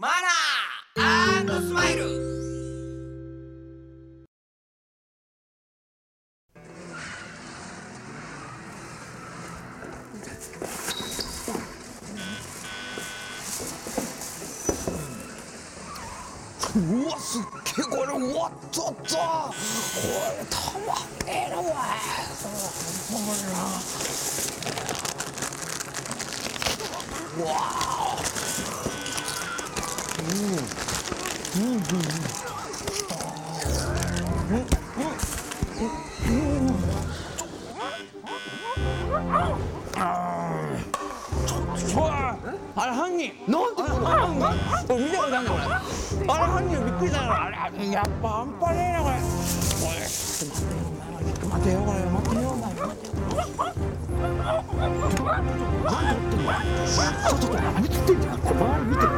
マナースマイル。うわすっげえこれうわっとっと。これたまんねえなおいうわ。あれ犯人なんでこれこれ見たことあるんだこれあれ犯人びっくりしたよあれやっぱ半端ねえなこれこれちょっと待てよこれ待てよ待てよちょっと何撮ってんだよこれ周り見て周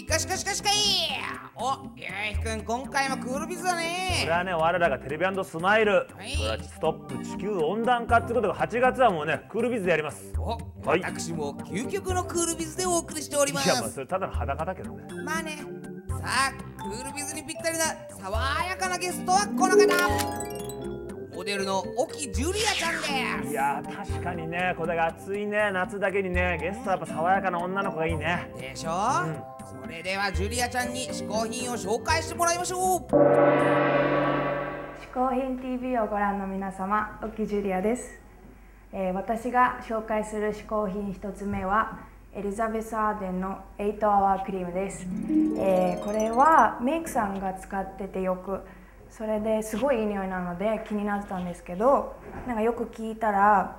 しかしかしかしかいおゆうひくん今回もクールビズだこれねはね我らがテレビスマイル。はい。それはストップ地球温暖化ってことが8月はもうねクールビズでやります。お、はい。私も究極のクールビズでお送りしておりまいやまあすそれただの裸だけどね。まあね。さあクールビズにぴったりな爽やかなゲストはこの方モデルの沖ジュリアちゃんです。いやー確かにねこれが暑いね。夏だけにねゲストはやっぱ爽やかな女の子がいいね。でしょ、それではジュリアちゃんに嗜好品を紹介してもらいましょう。嗜好品 TV をご覧の皆様、沖ジュリアです、えー私が紹介する嗜好品一つ目はエリザベス・アーデンの8アワークリームです、えーこれはメイクさんが使っててよくそれですごいいい匂いなので気になってたんですけどなんかよく聞いたら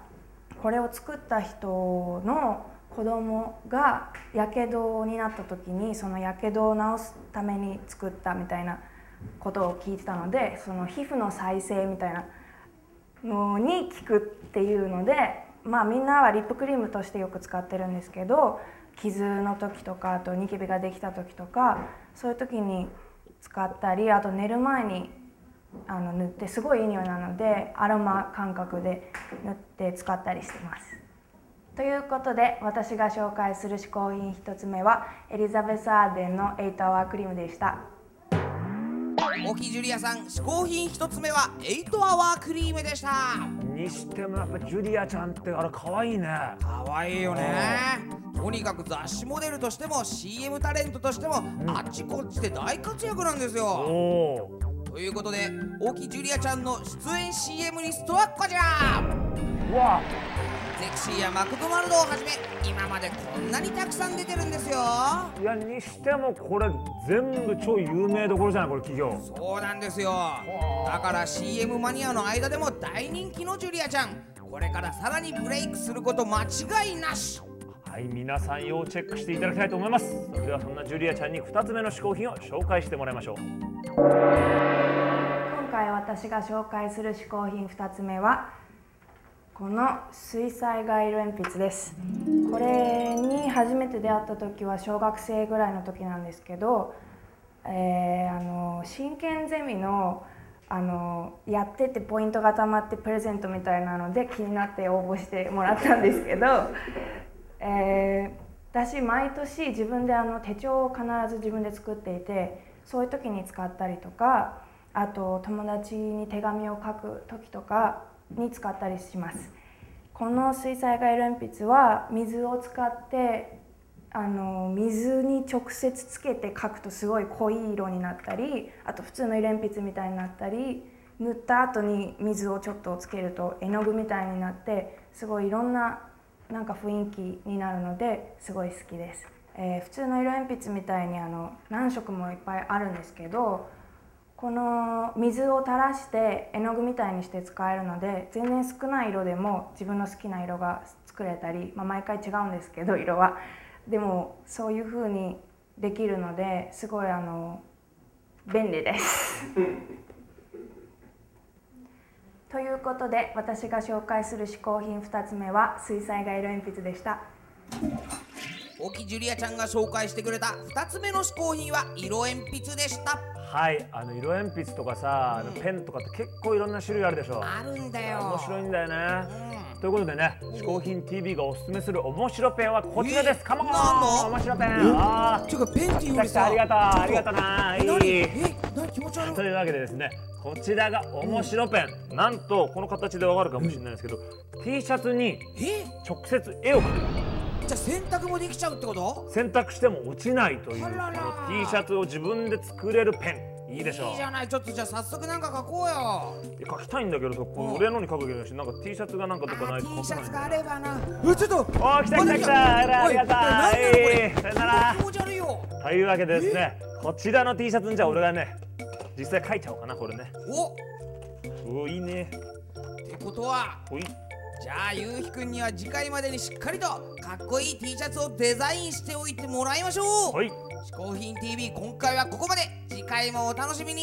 これを作った人の子供がやけどになった時にそのやけどを治すために作ったみたいなことを聞いてたのでその皮膚の再生みたいなのに効くっていうのでまあみんなはリップクリームとしてよく使ってるんですけど傷の時とかあとニキビができた時とかそういう時に使ったりあと寝る前にあの塗ってすごいいい匂いなのでアロマ感覚で塗って使ったりしてます。ということで私が紹介する嗜好品一つ目はエリザベス・アーデンの8アワークリームでした。沖ジュリアさん嗜好品一つ目は8アワークリームでした。にしてもやっぱジュリアちゃんってあれ可愛いね。かわいいよね。とにかく雑誌モデルとしても CM タレントとしても、あっちこっちで大活躍なんですおよ。おということで沖ジュリアちゃんの出演 CM リストはこちら。うわゼクシーやマクドナルドをはじめ今までこんなにたくさん出てるんですよ。いやにしてもこれ全部超有名どころじゃないこれ企業。そうなんですよ。だから CM マニアの間でも大人気のジュリアちゃん。これからさらにブレイクすること間違いなしはい皆さん要チェックしていただきたいと思います。それではそんなジュリアちゃんに2つ目の嗜好品を紹介してもらいましょう。今回私が紹介する嗜好品2つ目はこの水彩画色鉛筆です。これに初めて出会った時は小学生ぐらいの時なんですけど、えーあの真剣ゼミのあのやっててポイントがたまってプレゼントみたいなので気になって応募してもらったんですけど、えー私毎年自分であの手帳を必ず自分で作っていてそういう時に使ったりとかあと友達に手紙を書く時とかに使ったりします。この水彩画色鉛筆は水を使ってあの水に直接つけて描くとすごい濃い色になったりあと普通の色鉛筆みたいになったり塗った後に水をちょっとつけると絵の具みたいになってすごいいろんななんか雰囲気になるのですごい好きです、えー普通の色鉛筆みたいにあの何色もいっぱいあるんですけどこの水を垂らして絵の具みたいにして使えるので全然少ない色でも自分の好きな色が作れたり、まあ、毎回違うんですけど色は。でもそういう風にできるのですごいあの便利です。ということで私が紹介する嗜好品2つ目は水彩画色鉛筆でした。沖ジュリアちゃんが紹介してくれた2つ目の嗜好品は色鉛筆でした。はいあの色鉛筆とかさ、あのペンとかって結構いろんな種類あるでしょ。あるんだよ。面白いんだよね、ということでね「嗜好品 TV」がおすすめする面白ペンはこちらです、えカモ面白ペン。あてかペンっていうー来た来たありがとう。ありがとうな。いい。え何？気持ち悪い。というわけでですねこちらが面白ペン、なんとこの形でわかるかもしれないですけど、T シャツにえ？直接絵を描く。じゃあ洗濯もできちゃうってこと？洗濯しても落ちないというこの T シャツを自分で作れるペン。いいでしょいいじゃない。ちょっとじゃあ早速なんか書こうよ。え書きたいんだけどさこの俺のに書くけどしなんか T シャツがなんかどっかないあと T シャツがあればな。うちょっと。おー来た来た来た。あらありがとう。さよなら。というわけでですねこちらの T シャツにじゃあ俺がね実際書いちゃおうかなこれね。お。おーいいね。ってことはおい。じゃあゆうひくんには次回までにしっかりとかっこいい T シャツをデザインしておいてもらいましょう。はい。嗜好品 TV 今回はここまで。次回もお楽しみに